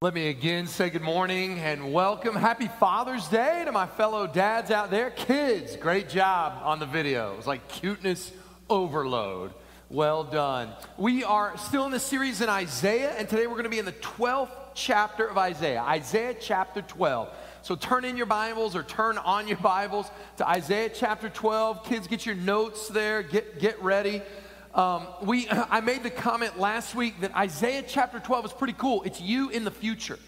Let me again say good morning and welcome. Happy Father's Day to my fellow dads out there. Kids, great job on the video. It was like cuteness overload. Well done. We are still in the series in Isaiah, and today we're going to be in the 12th chapter of Isaiah. Isaiah chapter 12. So turn in your Bibles or turn on your Bibles to Isaiah chapter 12. Kids, get your notes there, get, get ready. Um, we, I made the comment last week that Isaiah chapter 12 is pretty cool. It's you in the future,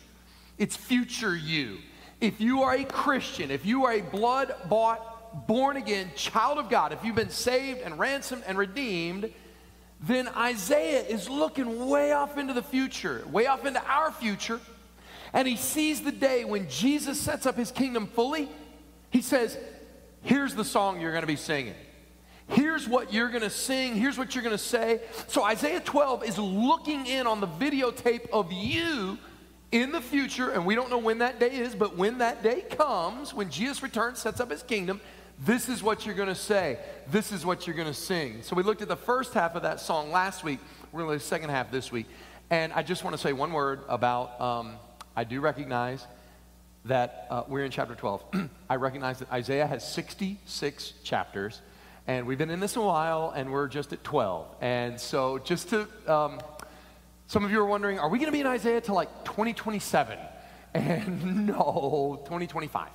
it's future you. If you are a Christian, if you are a blood bought, born again child of God, if you've been saved and ransomed and redeemed, then Isaiah is looking way off into the future, way off into our future. And he sees the day when Jesus sets up his kingdom fully. He says, Here's the song you're going to be singing. Here's what you're going to sing. Here's what you're going to say. So Isaiah 12 is looking in on the videotape of you in the future, and we don't know when that day is, but when that day comes, when Jesus returns, sets up his kingdom, this is what you're going to say. This is what you're going to sing. So we looked at the first half of that song last week. We're going to the second half this week. And I just want to say one word about um, I do recognize that uh, we're in chapter 12. I recognize that Isaiah has 66 chapters. And we've been in this a while, and we're just at 12. And so, just to, um, some of you are wondering, are we going to be in Isaiah till like 2027? And no, 2025.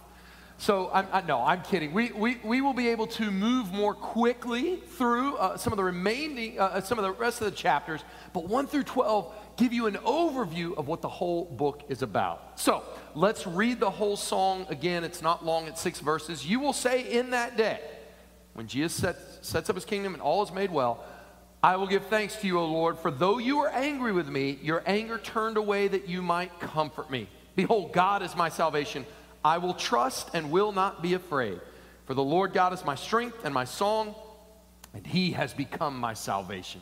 So, I'm, I, no, I'm kidding. We, we, we will be able to move more quickly through uh, some of the remaining, uh, uh some of the rest of the chapters, but 1 through 12 give you an overview of what the whole book is about. So, let's read the whole song again. It's not long, it's six verses. You will say in that day, when Jesus sets, sets up his kingdom and all is made well, I will give thanks to you, O Lord, for though you were angry with me, your anger turned away that you might comfort me. Behold, God is my salvation. I will trust and will not be afraid. For the Lord God is my strength and my song, and he has become my salvation.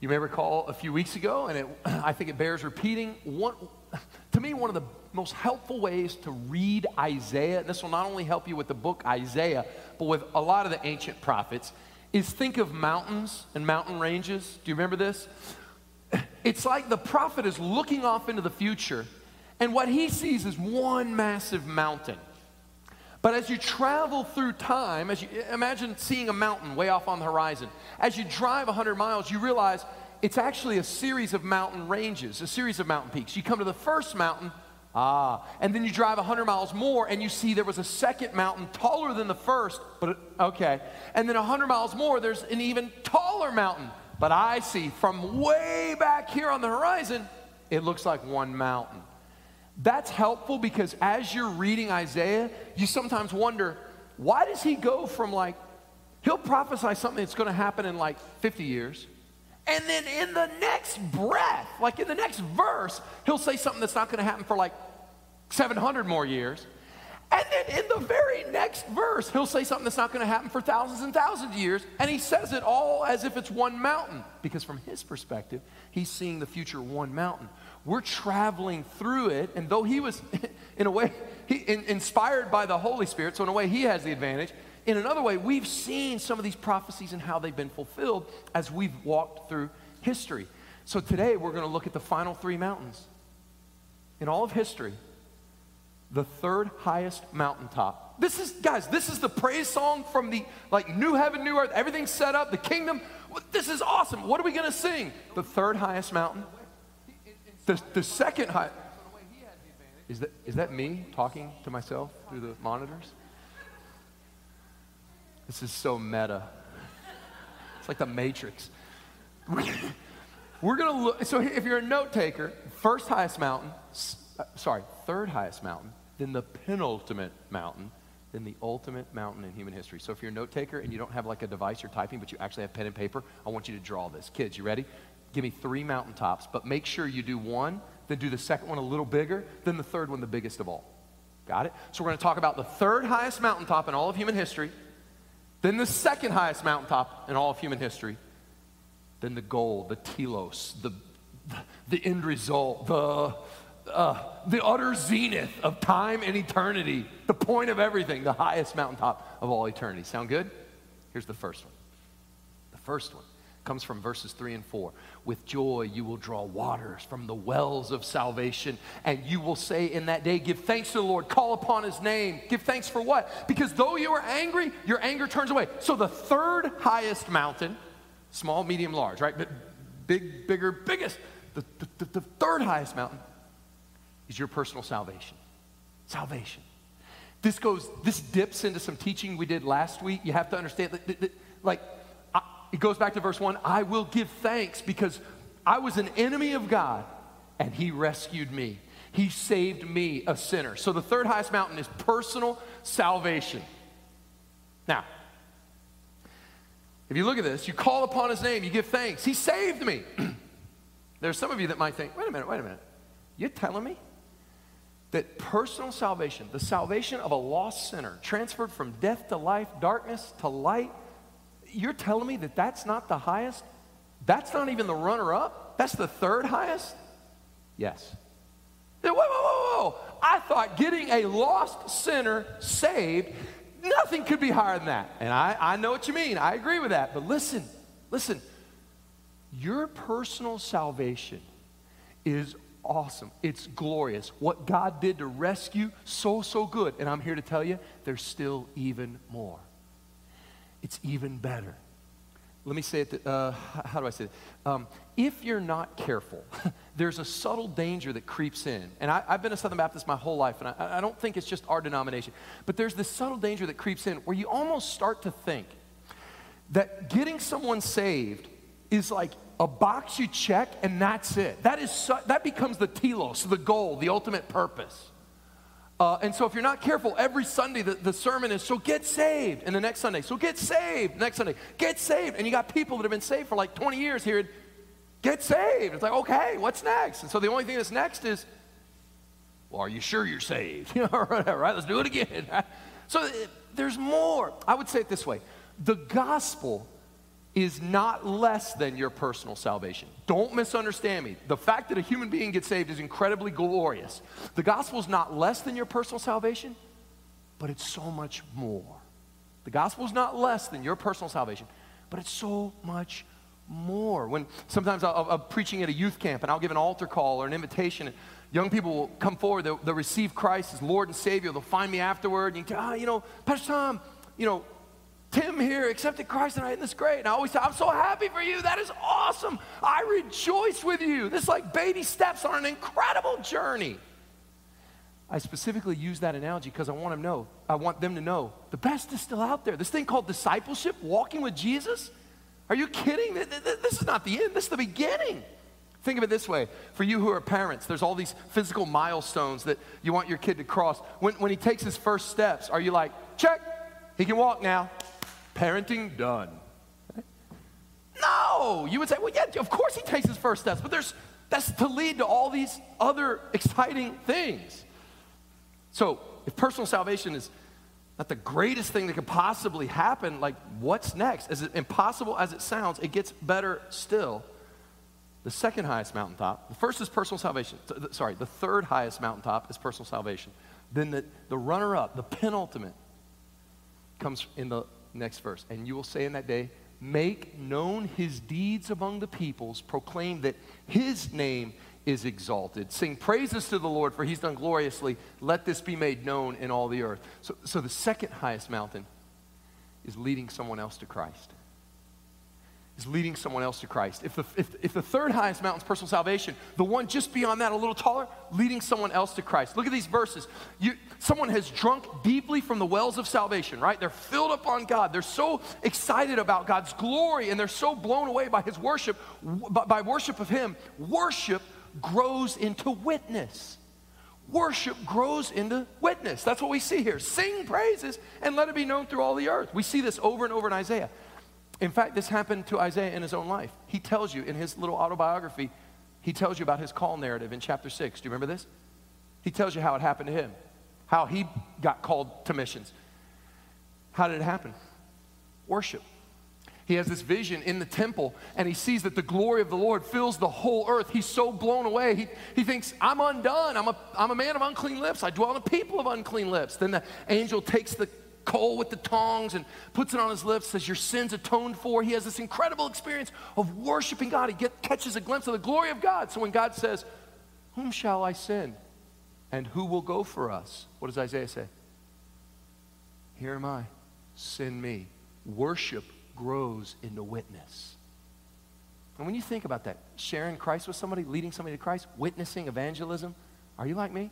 You may recall a few weeks ago, and it, I think it bears repeating. One, to me, one of the most helpful ways to read Isaiah, and this will not only help you with the book Isaiah, but with a lot of the ancient prophets, is think of mountains and mountain ranges. Do you remember this? It's like the prophet is looking off into the future, and what he sees is one massive mountain. But as you travel through time, as you imagine seeing a mountain way off on the horizon, as you drive 100 miles, you realize it's actually a series of mountain ranges, a series of mountain peaks. You come to the first mountain, ah, and then you drive 100 miles more and you see there was a second mountain taller than the first, but okay. And then 100 miles more, there's an even taller mountain. But I see from way back here on the horizon, it looks like one mountain. That's helpful because as you're reading Isaiah, you sometimes wonder, why does he go from like, he'll prophesy something that's going to happen in like 50 years. And then in the next breath, like in the next verse, he'll say something that's not going to happen for like 700 more years. And then in the very next verse, he'll say something that's not going to happen for thousands and thousands of years. And he says it all as if it's one mountain. Because from his perspective, he's seeing the future one mountain. We're traveling through it. And though he was, in a way, he, in, inspired by the Holy Spirit, so in a way, he has the advantage. In another way, we've seen some of these prophecies and how they've been fulfilled as we've walked through history. So today, we're going to look at the final three mountains in all of history the third highest mountaintop. This is, guys, this is the praise song from the like new heaven, new earth, everything's set up, the kingdom. This is awesome. What are we gonna sing? The third highest mountain. The, the second high. Is that, is that me talking to myself through the monitors? This is so meta. It's like the Matrix. We're going to look. So, if you're a note taker, first highest mountain, uh, sorry, third highest mountain, then the penultimate mountain, then the ultimate mountain in human history. So if you're a note taker and you don't have like a device you're typing, but you actually have pen and paper, I want you to draw this. Kids, you ready? Give me three mountaintops, but make sure you do one, then do the second one a little bigger, then the third one the biggest of all. Got it? So we're going to talk about the third highest mountaintop in all of human history, then the second highest mountaintop in all of human history, then the goal, the telos, the, the end result, the, uh, the utter zenith of time and eternity, the point of everything, the highest mountaintop of all eternity. Sound good? Here's the first one. The first one comes from verses 3 and 4. With joy you will draw waters from the wells of salvation, and you will say in that day, Give thanks to the Lord, call upon his name. Give thanks for what? Because though you are angry, your anger turns away. So the third highest mountain, small, medium, large, right? But big, bigger, biggest. The, the, the third highest mountain is your personal salvation. Salvation. This goes, this dips into some teaching we did last week. You have to understand that, that, that like, it goes back to verse 1 I will give thanks because I was an enemy of God and he rescued me. He saved me, a sinner. So the third highest mountain is personal salvation. Now, if you look at this, you call upon his name, you give thanks. He saved me. There's some of you that might think, wait a minute, wait a minute. You're telling me that personal salvation, the salvation of a lost sinner, transferred from death to life, darkness to light, you're telling me that that's not the highest? That's not even the runner up? That's the third highest? Yes. Whoa, whoa, whoa, whoa. I thought getting a lost sinner saved, nothing could be higher than that. And I, I know what you mean. I agree with that. But listen, listen. Your personal salvation is awesome. It's glorious. What God did to rescue, so, so good. And I'm here to tell you, there's still even more it's even better. Let me say it, uh, how do I say it? Um, if you're not careful, there's a subtle danger that creeps in. And I, have been a Southern Baptist my whole life, and I, I don't think it's just our denomination. But there's this subtle danger that creeps in where you almost start to think that getting someone saved is like a box you check and that's it. That, is that becomes the telos, the goal, the ultimate purpose. Uh, and so if you're not careful, every Sunday the, the sermon is, so get saved. And the next Sunday, so get saved. Next Sunday, get saved. And you got people that have been saved for like 20 years here, get saved. It's like, okay, what's next? And so the only thing that's next is, well, are you sure you're saved? You know, right, let's do it again. so it, there's more. I would say it this way. The gospel is not less than your personal salvation. Don't misunderstand me. The fact that a human being gets saved is incredibly glorious. The gospel is not less than your personal salvation, but it's so much more. The gospel is not less than your personal salvation, but it's so much more. When sometimes I'll, I'm preaching at a youth camp and I'll give an altar call or an invitation, and young people will come forward, they'll, they'll receive Christ as Lord and Savior. They'll find me afterward and you, can, ah, you know, Pastor Tom, you know, Tim here accepted Christ tonight, and that's great. And I always say, I'm so happy for you. That is awesome. I rejoice with you. This is like baby steps on an incredible journey. I specifically use that analogy because I want them to know, I want them to know the best is still out there. This thing called discipleship, walking with Jesus. Are you kidding? This is not the end, this is the beginning. Think of it this way for you who are parents, there's all these physical milestones that you want your kid to cross. When, when he takes his first steps, are you like, check, he can walk now? Parenting done. No, you would say, well, yeah, of course he takes his first steps, but there's that's to lead to all these other exciting things. So, if personal salvation is not the greatest thing that could possibly happen, like what's next? As impossible as it sounds, it gets better still. The second highest mountaintop, the first is personal salvation. Sorry, the third highest mountaintop is personal salvation. Then the, the runner up, the penultimate, comes in the next verse. And you will say in that day, Make known his deeds among the peoples, proclaim that his name is exalted. Sing praises to the Lord, for he's done gloriously. Let this be made known in all the earth. So, so the second highest mountain is leading someone else to Christ is leading someone else to Christ. If the, if, if the third highest mountain is personal salvation, the one just beyond that, a little taller, leading someone else to Christ. Look at these verses. You, someone has drunk deeply from the wells of salvation, right? They're filled up on God. They're so excited about God's glory and they're so blown away by his worship, by, by worship of him. Worship grows into witness. Worship grows into witness. That's what we see here. Sing praises and let it be known through all the earth. We see this over and over in Isaiah. In fact, this happened to Isaiah in his own life. He tells you in his little autobiography, he tells you about his call narrative in chapter 6. Do you remember this? He tells you how it happened to him. how he got called to missions. How did it happen? Worship. He has this vision in the temple and he sees that the glory of the Lord fills the whole earth. He's so blown away. He, he thinks, I'm undone. I'm a, I'm a man of unclean lips. I dwell a people of unclean lips. Then the angel takes the coal with the tongs and puts it on his lips, says, Your sins atoned for. He has this incredible experience of worshiping God. He get, catches a glimpse of the glory of God. So when God says, Whom shall I send? And who will go for us? What does Isaiah say? Here am I. Send me. Worship grows into witness. And when you think about that, sharing Christ with somebody, leading somebody to Christ, witnessing, evangelism, are you like me?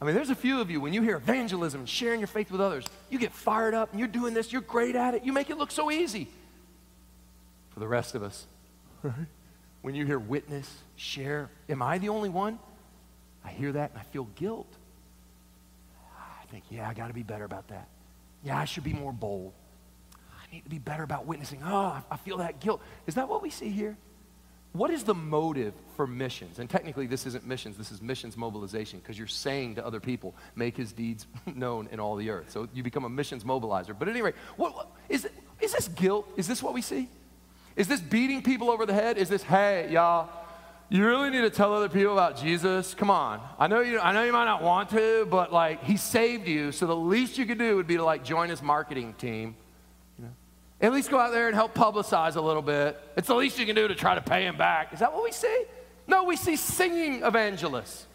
I mean, there's a few of you, when you hear evangelism and sharing your faith with others, you get fired up and you're doing this, you're great at it, you make it look so easy. For the rest of us, right? when you hear witness, share, am I the only one? I hear that and I feel guilt. I think, yeah, I got to be better about that. Yeah, I should be more bold. I need to be better about witnessing. Oh, I feel that guilt. Is that what we see here? What is the motive for missions? And technically, this isn't missions, this is missions mobilization because you're saying to other people, make his deeds known in all the earth. So you become a missions mobilizer. But at any rate, what, what, is, is this guilt? Is this what we see? Is this beating people over the head? Is this, hey, y'all, you really need to tell other people about Jesus? Come on. I know you, I know you might not want to, but like, he saved you, so the least you could do would be to like join his marketing team at least go out there and help publicize a little bit. It's the least you can do to try to pay him back. Is that what we see? No, we see singing evangelists.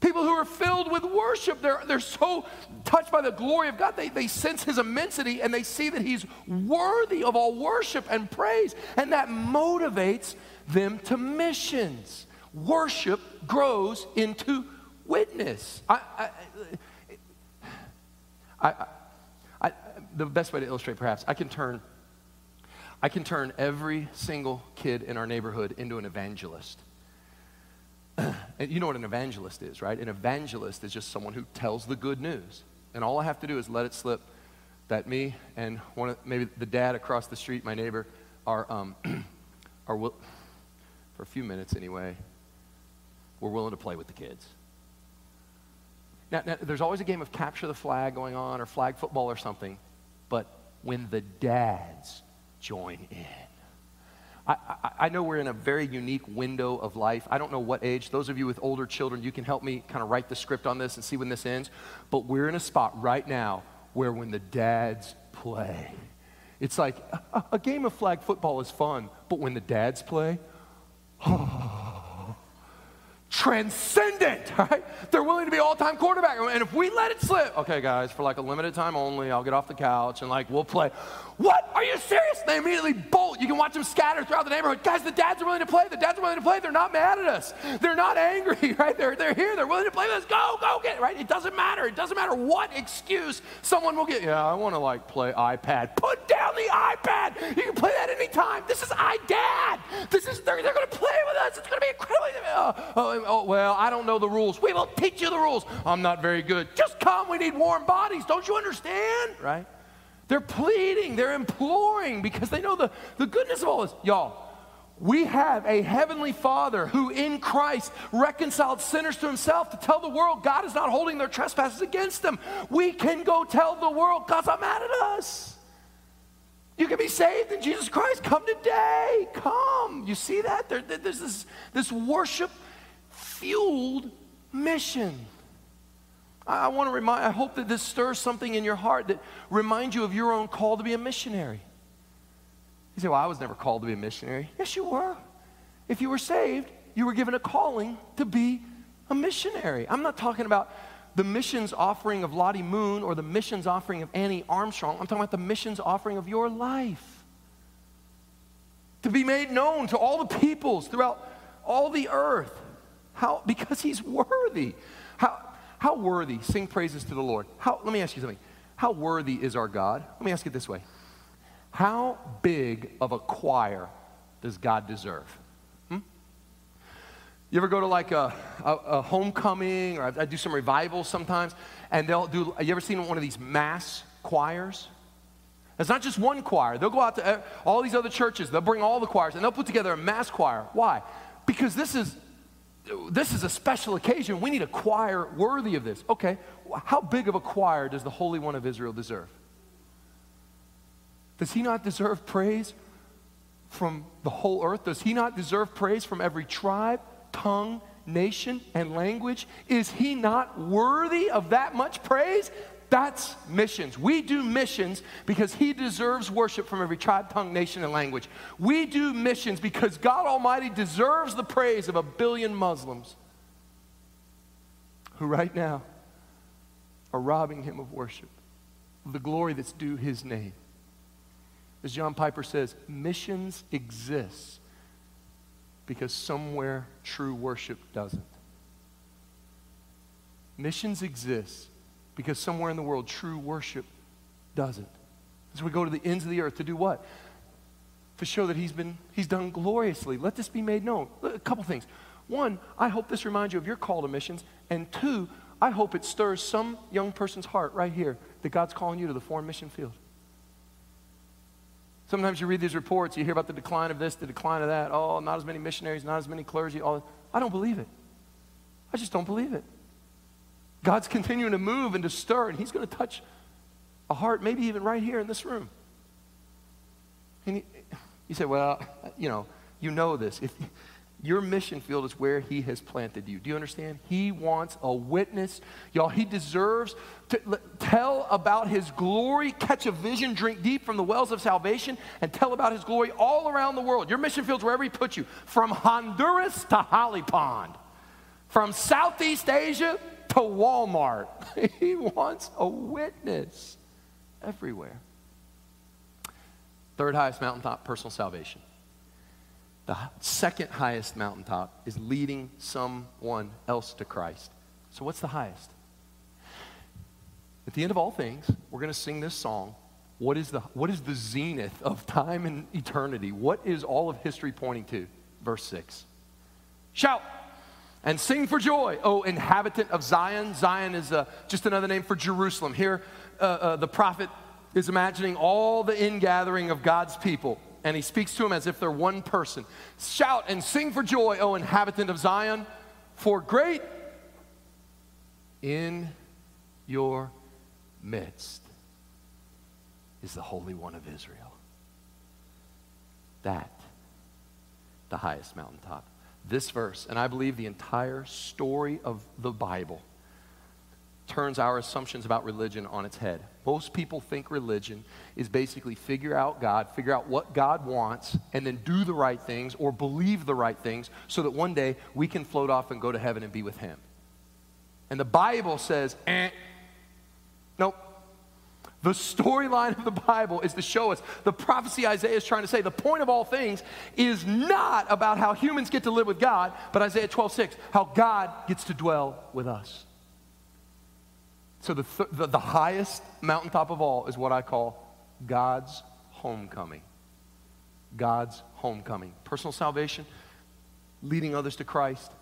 People who are filled with worship. They're, they're so touched by the glory of God. They, they sense his immensity and they see that he's worthy of all worship and praise. And that motivates them to missions. Worship grows into witness. I, I, I, I, the best way to illustrate, perhaps, I can turn I can turn every single kid in our neighborhood into an evangelist. you know what an evangelist is, right? An evangelist is just someone who tells the good news. And all I have to do is let it slip that me and one of, maybe the dad across the street, my neighbor, are, um, are will, for a few minutes anyway, we're willing to play with the kids. Now, now, there's always a game of capture the flag going on or flag football or something, but when the dads join in. I, I, I, know we're in a very unique window of life. I don't know what age. Those of you with older children, you can help me kind of write the script on this and see when this ends. But we're in a spot right now where when the dads play, it's like a, a game of flag football is fun, but when the dads play, oh, transcendent, right? They're willing to be all-time quarterback. And if we let it slip, okay, guys, for like a limited time only, I'll get off the couch and like we'll play. What? Are you serious? They immediately bolt. You can watch them scatter throughout the neighborhood. Guys, the dads are willing to play. The dads are willing to play. They're not mad at us. They're not angry, right? They're, they're here. They're willing to play with us. Go, go, get it, right? It doesn't matter. It doesn't matter what excuse someone will get. Yeah, I want to like play iPad. Put down the iPad. You can play that anytime. This is iDad. This is, they're, they're going to play with us. It's going to be incredible. Oh, uh, oh, oh, well, I don't know the rules. We will teach you the rules. I'm not very good. Just come. We need warm bodies. Don't you understand? Right? They're pleading, they're imploring because they know the, the goodness of all this. Y'all, we have a heavenly Father who in Christ reconciled sinners to himself to tell the world God is not holding their trespasses against them. We can go tell the world God's not mad at us. You can be saved in Jesus Christ. Come today. Come. You see that? There, there's this, this worship fueled mission. I want to remind, I hope that this stirs something in your heart that reminds you of your own call to be a missionary. You say, Well, I was never called to be a missionary. Yes, you were. If you were saved, you were given a calling to be a missionary. I'm not talking about the missions offering of Lottie Moon or the missions offering of Annie Armstrong. I'm talking about the missions offering of your life. To be made known to all the peoples throughout all the earth. How? Because he's worthy. How, how worthy, sing praises to the Lord. How, let me ask you something. How worthy is our God? Let me ask it this way How big of a choir does God deserve? Hmm? You ever go to like a, a, a homecoming, or I, I do some revivals sometimes, and they'll do, you ever seen one of these mass choirs? It's not just one choir. They'll go out to uh, all these other churches, they'll bring all the choirs, and they'll put together a mass choir. Why? Because this is this is a special occasion. We need a choir worthy of this. Okay, how big of a choir does the Holy One of Israel deserve? Does he not deserve praise from the whole earth? Does he not deserve praise from every tribe, tongue, nation, and language? Is he not worthy of that much praise? That's missions. We do missions because He deserves worship from every tribe, tongue, nation, and language. We do missions because God Almighty deserves the praise of a billion Muslims who right now are robbing Him of worship, of the glory that's due His name. As John Piper says, missions exist because somewhere true worship doesn't. Missions exist because somewhere in the world, true worship doesn't. So we go to the ends of the earth to do what? To show that he's been he's done gloriously. Let this be made known. A couple things. One, I hope this reminds you of your call to missions. And two, I hope it stirs some young person's heart right here that God's calling you to the foreign mission field. Sometimes you read these reports, you hear about the decline of this, the decline of that. Oh, not as many missionaries, not as many clergy. All. I don't believe it. I just don't believe it. God's continuing to move and to stir, and He's going to touch a heart, maybe even right here in this room. And you, say, well, you know, you know this. If your mission field is where He has planted you. Do you understand? He wants a witness. Y'all, He deserves to tell about His glory, catch a vision, drink deep from the wells of salvation, and tell about His glory all around the world. Your mission field's wherever He puts you, from Honduras to Holly Pond, from Southeast Asia to Walmart. he wants a witness everywhere. Third highest mountaintop, personal salvation. The second highest mountaintop is leading someone else to Christ. So, what's the highest? At the end of all things, we're going to sing this song. What is, the, what is the zenith of time and eternity? What is all of history pointing to? Verse 6. Shout! And sing for joy, O inhabitant of Zion. Zion is uh, just another name for Jerusalem. Here, uh, uh, the prophet is imagining all the ingathering of God's people, and he speaks to them as if they're one person. Shout and sing for joy, O inhabitant of Zion, for great in your midst is the Holy One of Israel. That, the highest mountaintop this verse, and I believe the entire story of the Bible, turns our assumptions about religion on its head. Most people think religion is basically figure out God, figure out what God wants, and then do the right things or believe the right things so that one day we can float off and go to heaven and be with Him. And the Bible says, eh, nope, the storyline of the Bible is to show us the prophecy Isaiah is trying to say. The point of all things is not about how humans get to live with God, but Isaiah 12, 6, how God gets to dwell with us. So the, th- the, the highest mountaintop of all is what I call God's homecoming. God's homecoming. Personal salvation, leading others to Christ,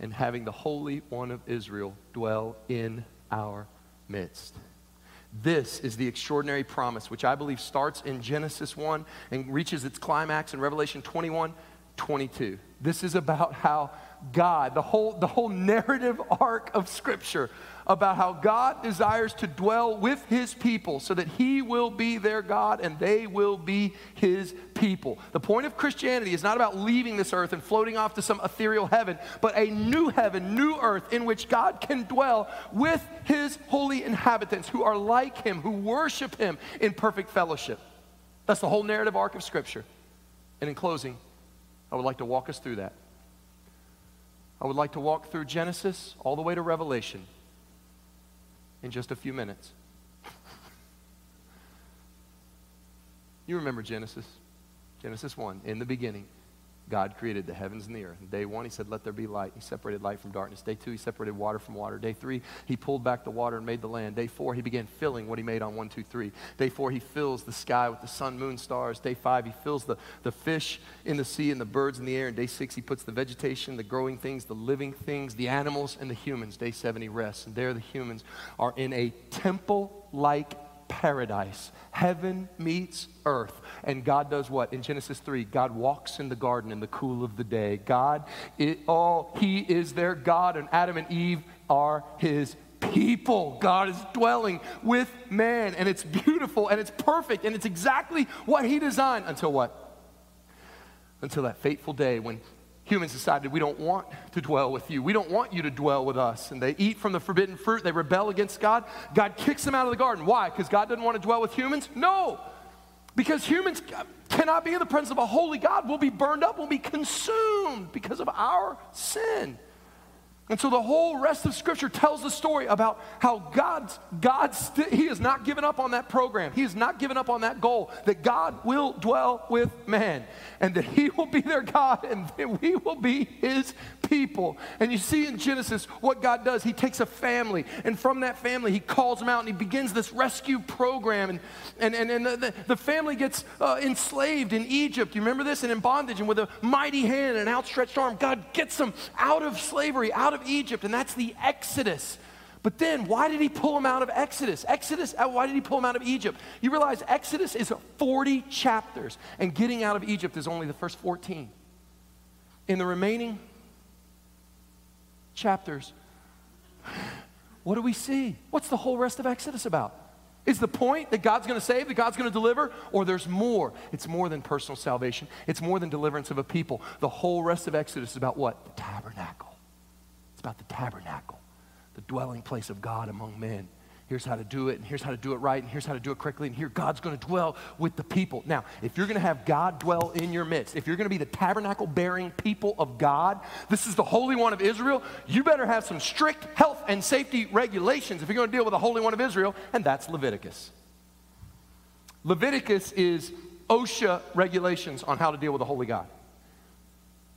and having the Holy One of Israel dwell in our midst. This is the extraordinary promise, which I believe starts in Genesis 1 and reaches its climax in Revelation 21 22. This is about how God, the whole, the whole narrative arc of Scripture, about how God desires to dwell with his people so that he will be their God and they will be his people. The point of Christianity is not about leaving this earth and floating off to some ethereal heaven, but a new heaven, new earth in which God can dwell with his holy inhabitants who are like him, who worship him in perfect fellowship. That's the whole narrative arc of Scripture. And in closing, I would like to walk us through that. I would like to walk through Genesis all the way to Revelation in just a few minutes. you remember Genesis? Genesis 1. In the beginning, God created the heavens and the earth. Day one, he said, Let there be light. He separated light from darkness. Day two, he separated water from water. Day three, he pulled back the water and made the land. Day four, he began filling what he made on one, two, three. Day four, he fills the sky with the sun, moon, stars. Day five, he fills the, the fish in the sea and the birds in the air. And day six, he puts the vegetation, the growing things, the living things, the animals, and the humans. Day seven, he rests. And there the humans are in a temple like paradise. Heaven meets earth. And God does what? In Genesis 3, God walks in the garden in the cool of the day. God, it, oh, He is their God, and Adam and Eve are His people. God is dwelling with man, and it's beautiful and it's perfect, and it's exactly what He designed until what? Until that fateful day when humans decided we don't want to dwell with you. We don't want you to dwell with us. And they eat from the forbidden fruit. They rebel against God. God kicks them out of the garden. Why? Because God doesn't want to dwell with humans? No. Because humans cannot be in the presence of a holy God. We'll be burned up, we'll be consumed because of our sin. And so the whole rest of Scripture tells the story about how God's, God's st- He has not given up on that program. He has not given up on that goal that God will dwell with man and that He will be their God and that we will be His people. And you see in Genesis what God does. He takes a family and from that family He calls them out and He begins this rescue program. And, and, and, and the, the family gets uh, enslaved in Egypt. You remember this? And in bondage. And with a mighty hand and an outstretched arm, God gets them out of slavery, out of of Egypt, and that's the Exodus. But then, why did he pull them out of Exodus? Exodus, uh, why did he pull them out of Egypt? You realize Exodus is 40 chapters, and getting out of Egypt is only the first 14. In the remaining chapters, what do we see? What's the whole rest of Exodus about? Is the point that God's going to save, that God's going to deliver, or there's more? It's more than personal salvation, it's more than deliverance of a people. The whole rest of Exodus is about what? The tabernacle. It's about the tabernacle, the dwelling place of God among men. Here's how to do it, and here's how to do it right, and here's how to do it correctly, and here God's going to dwell with the people. Now, if you're going to have God dwell in your midst, if you're going to be the tabernacle bearing people of God, this is the Holy One of Israel, you better have some strict health and safety regulations if you're going to deal with the Holy One of Israel, and that's Leviticus. Leviticus is OSHA regulations on how to deal with the Holy God.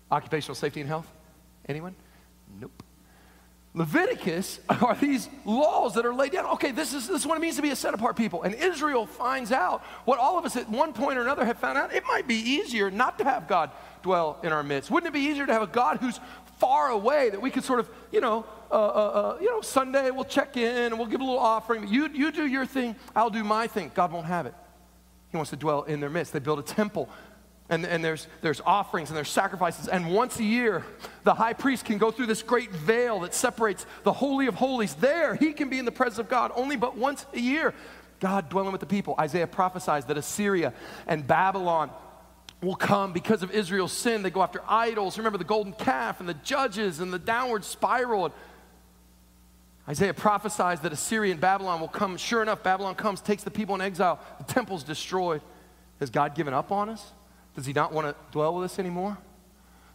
Occupational safety and health? Anyone? Nope. Leviticus are these laws that are laid down. Okay, this is, this is what it means to be a set apart people. And Israel finds out what all of us at one point or another have found out. It might be easier not to have God dwell in our midst. Wouldn't it be easier to have a God who's far away that we could sort of, you know, uh, uh, uh, you know, Sunday we'll check in and we'll give a little offering. You, you do your thing, I'll do my thing. God won't have it. He wants to dwell in their midst. They build a temple and, and there's, there's offerings and there's sacrifices. And once a year, the high priest can go through this great veil that separates the Holy of Holies. There, he can be in the presence of God only but once a year. God dwelling with the people. Isaiah prophesies that Assyria and Babylon will come because of Israel's sin. They go after idols. Remember the golden calf and the judges and the downward spiral. Isaiah prophesies that Assyria and Babylon will come. Sure enough, Babylon comes, takes the people in exile. The temple's destroyed. Has God given up on us? Does he not want to dwell with us anymore?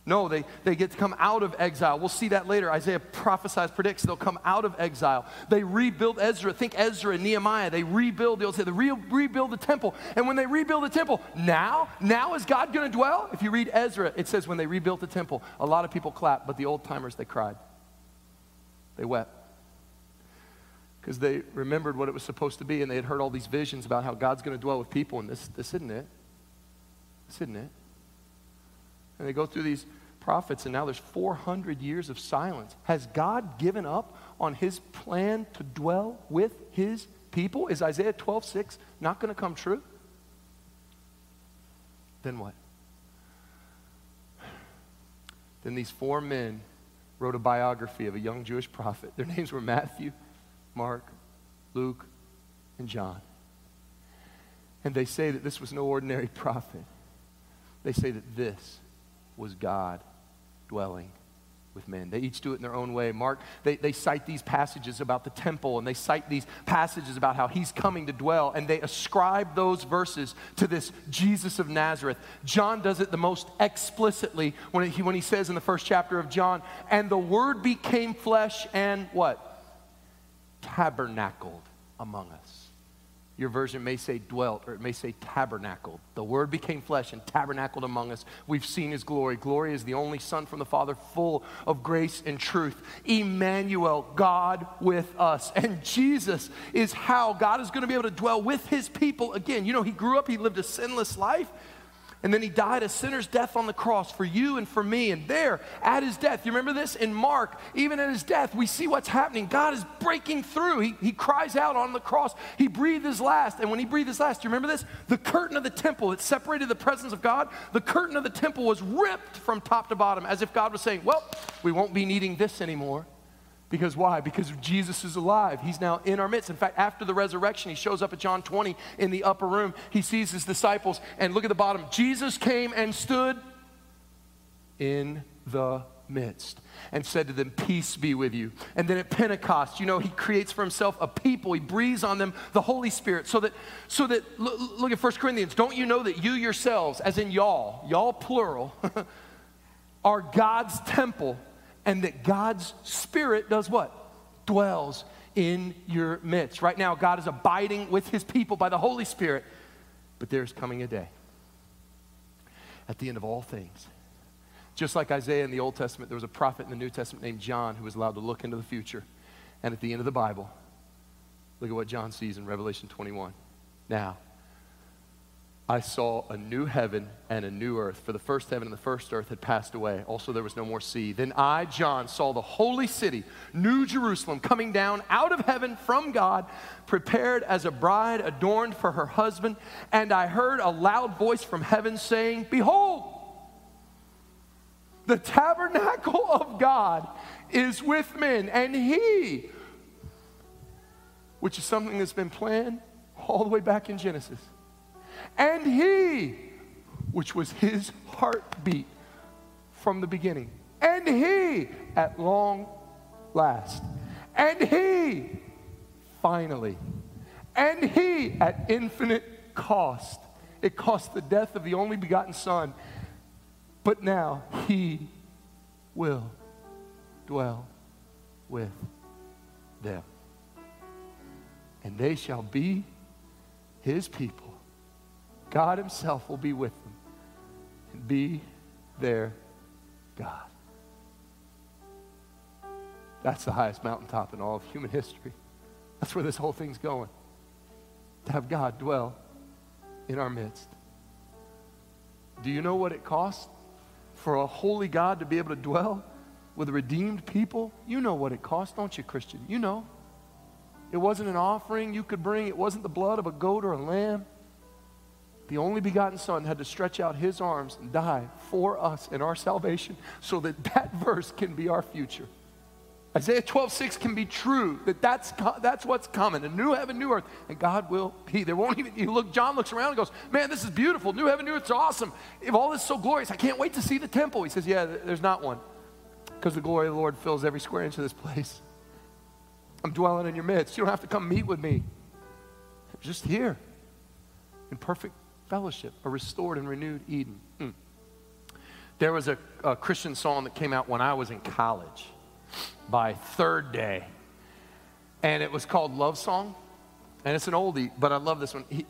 No, they, they get to come out of exile. We'll see that later. Isaiah prophesies, predicts they'll come out of exile. They rebuild Ezra. Think Ezra and Nehemiah. They rebuild, they'll say, they re- rebuild the temple. And when they rebuild the temple, now, now is God going to dwell? If you read Ezra, it says when they rebuilt the temple, a lot of people clapped, but the old timers, they cried. They wept. Because they remembered what it was supposed to be, and they had heard all these visions about how God's going to dwell with people, and this, this isn't it. Isn't it? And they go through these prophets, and now there's 400 years of silence. Has God given up on his plan to dwell with his people? Is Isaiah 12, 6 not going to come true? Then what? Then these four men wrote a biography of a young Jewish prophet. Their names were Matthew, Mark, Luke, and John. And they say that this was no ordinary prophet. They say that this was God dwelling with men. They each do it in their own way. Mark, they, they cite these passages about the temple and they cite these passages about how he's coming to dwell, and they ascribe those verses to this Jesus of Nazareth. John does it the most explicitly when he, when he says in the first chapter of John, and the word became flesh and what? Tabernacled among us. Your version may say dwelt, or it may say tabernacled. The Word became flesh and tabernacled among us. We've seen His glory. Glory is the only Son from the Father, full of grace and truth. Emmanuel, God with us. And Jesus is how God is going to be able to dwell with His people again. You know, He grew up, He lived a sinless life. And then he died a sinner's death on the cross for you and for me. And there, at his death, you remember this? In Mark, even at his death, we see what's happening. God is breaking through. He, he cries out on the cross. He breathed his last. And when he breathed his last, you remember this? The curtain of the temple that separated the presence of God, the curtain of the temple was ripped from top to bottom as if God was saying, Well, we won't be needing this anymore. Because why? Because Jesus is alive. He's now in our midst. In fact, after the resurrection, he shows up at John 20 in the upper room. He sees his disciples, and look at the bottom. Jesus came and stood in the midst and said to them, Peace be with you. And then at Pentecost, you know, he creates for himself a people. He breathes on them the Holy Spirit. So that, so that look, look at 1 Corinthians. Don't you know that you yourselves, as in y'all, y'all plural, are God's temple and that God's Spirit does what? Dwells in your midst. Right now, God is abiding with his people by the Holy Spirit, but there's coming a day at the end of all things. Just like Isaiah in the Old Testament, there was a prophet in the New Testament named John who was allowed to look into the future. And at the end of the Bible, look at what John sees in Revelation 21. Now, I saw a new heaven and a new earth, for the first heaven and the first earth had passed away. Also, there was no more sea. Then I, John, saw the holy city, New Jerusalem, coming down out of heaven from God, prepared as a bride adorned for her husband. And I heard a loud voice from heaven saying, Behold, the tabernacle of God is with men, and He, which is something that's been planned all the way back in Genesis and he, which was his heartbeat from the beginning, and he at long last, and he finally, and he at infinite cost. It cost the death of the only begotten Son, but now he will dwell with them. And they shall be his people God Himself will be with them and be their God. That's the highest mountaintop in all of human history. That's where this whole thing's going. To have God dwell in our midst. Do you know what it costs for a holy God to be able to dwell with redeemed people? You know what it costs, don't you, Christian? You know. It wasn't an offering you could bring, it wasn't the blood of a goat or a lamb the only begotten Son had to stretch out his arms and die for us in our salvation so that that verse can be our future. Isaiah 12, 6 can be true, that that's, that's what's coming. A new heaven, new earth, and God will be. There won't even, you look, John looks around and goes, Man, this is beautiful. New heaven, new earth, it's awesome. If all this is so glorious, I can't wait to see the temple. He says, Yeah, there's not one. Because the glory of the Lord fills every square inch of this place. I'm dwelling in your midst. You don't have to come meet with me. I'm just here in perfect fellowship, a restored and renewed Eden. Mm. There was a, a Christian song that came out when I was in college by Third Day, and it was called Love Song. And it's an oldie, but I love this one. He,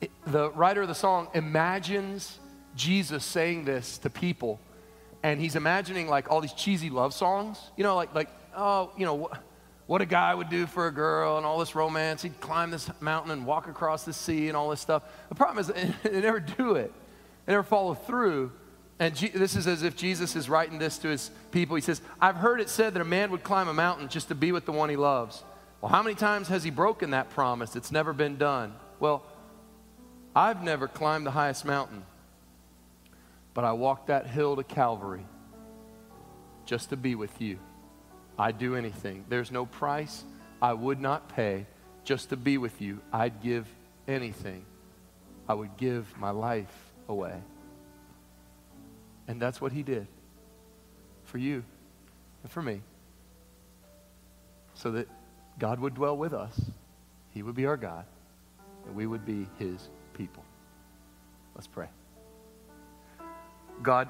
it, the writer of the song imagines Jesus saying this to people, and he's imagining like all these cheesy love songs, you know, like, like oh, you know, what a guy would do for a girl and all this romance. He'd climb this mountain and walk across the sea and all this stuff. The problem is they never do it. They never follow through. And G- this is as if Jesus is writing this to his people. He says, I've heard it said that a man would climb a mountain just to be with the one he loves. Well, how many times has he broken that promise? It's never been done. Well, I've never climbed the highest mountain, but I walked that hill to Calvary just to be with you. I'd do anything. There's no price I would not pay just to be with you. I'd give anything. I would give my life away. And that's what he did for you and for me. So that God would dwell with us, he would be our God, and we would be his people. Let's pray. God,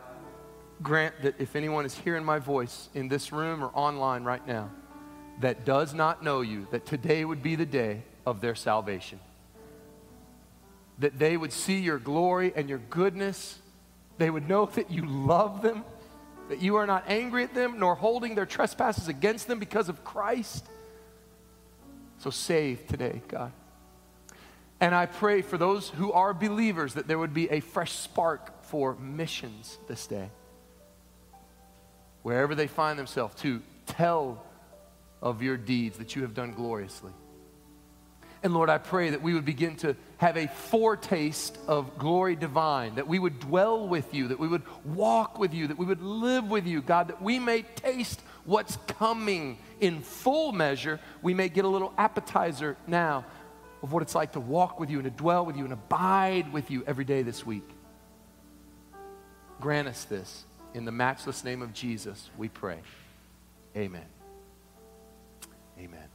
grant that if anyone is hearing my voice in this room or online right now that does not know you, that today would be the day of their salvation. That they would see your glory and your goodness. They would know that you love them, that you are not angry at them, nor holding their trespasses against them because of Christ. So save today, God. And I pray for those who are believers that there would be a fresh spark for missions this day. Wherever they find themselves, to tell of your deeds that you have done gloriously. And Lord, I pray that we would begin to have a foretaste of glory divine, that we would dwell with you, that we would walk with you, that we would live with you, God, that we may taste what's coming in full measure. We may get a little appetizer now of what it's like to walk with you and to dwell with you and abide with you every day this week. Grant us this. In the matchless name of Jesus, we pray. Amen. Amen.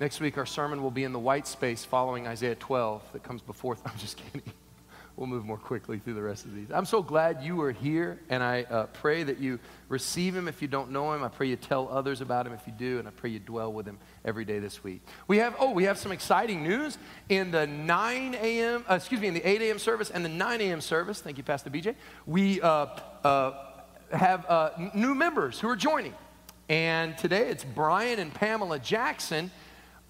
Next week, our sermon will be in the white space following Isaiah 12 that comes before. I'm just kidding. We'll move more quickly through the rest of these. I'm so glad you are here, and I uh, pray that you receive him if you don't know him. I pray you tell others about him if you do, and I pray you dwell with him every day this week. We have, oh, we have some exciting news in the 9 a.m., uh, excuse me, in the 8 a.m. service and the 9 a.m. service. Thank you, Pastor BJ. We uh, uh, have uh, new members who are joining. And today it's Brian and Pamela Jackson.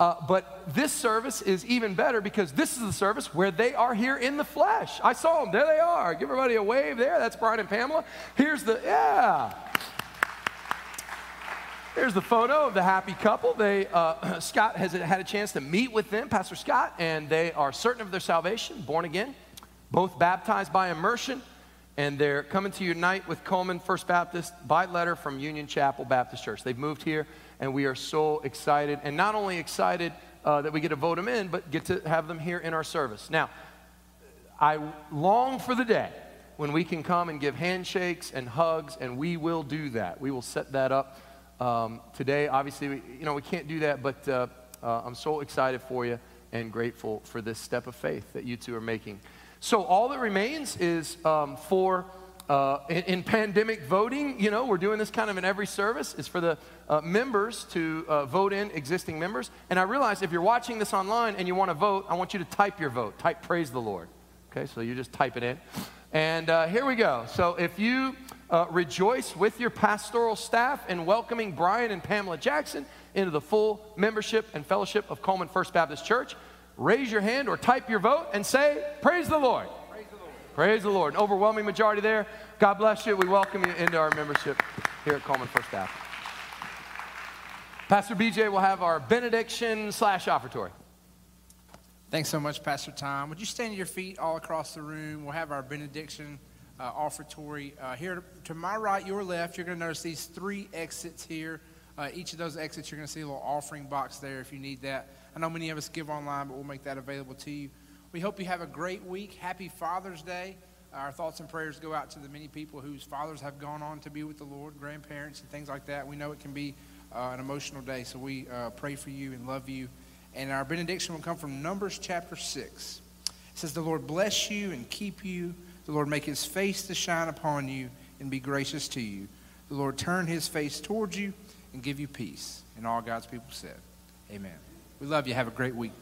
Uh, but this service is even better because this is the service where they are here in the flesh. I saw them. There they are. Give everybody a wave there. That's Brian and Pamela. Here's the, yeah. Here's the photo of the happy couple. They, uh, Scott has had a chance to meet with them, Pastor Scott, and they are certain of their salvation, born again, both baptized by immersion, and they're coming to unite with Coleman First Baptist by letter from Union Chapel Baptist Church. They've moved here and we are so excited. And not only excited uh, that we get to vote them in, but get to have them here in our service. Now, I long for the day when we can come and give handshakes and hugs, and we will do that. We will set that up um, today. Obviously, we, you know, we can't do that, but uh, uh, I'm so excited for you and grateful for this step of faith that you two are making. So, all that remains is um, for uh, in, in, pandemic voting, you know, we're doing this kind of in every service, is for the uh, members to uh, vote in existing members. And I realize if you're watching this online and you want to vote, I want you to type your vote. Type praise the Lord. Okay, so you just type it in. And uh, here we go. So if you uh, rejoice with your pastoral staff in welcoming Brian and Pamela Jackson into the full membership and fellowship of Coleman First Baptist Church, raise your hand or type your vote and say, Praise the Lord. Praise the Lord. An overwhelming majority there. God bless you. We welcome you into our membership here at Coleman First Baptist. Pastor BJ will have our benediction slash offertory. Thanks so much, Pastor Tom. Would you stand to your feet all across the room? We'll have our benediction uh, offertory. Uh, here to my right, your left, you're going to notice these three exits here. Uh, each of those exits, you're going to see a little offering box there if you need that. I know many of us give online, but we'll make that available to you. We hope you have a great week. Happy Father's Day. Our thoughts and prayers go out to the many people whose fathers have gone on to be with the Lord, grandparents, and things like that. We know it can be uh, an emotional day, so we uh, pray for you and love you. And our benediction will come from Numbers chapter 6. It says, The Lord bless you and keep you. The Lord make his face to shine upon you and be gracious to you. The Lord turn his face towards you and give you peace. And all God's people said, Amen. We love you. Have a great week.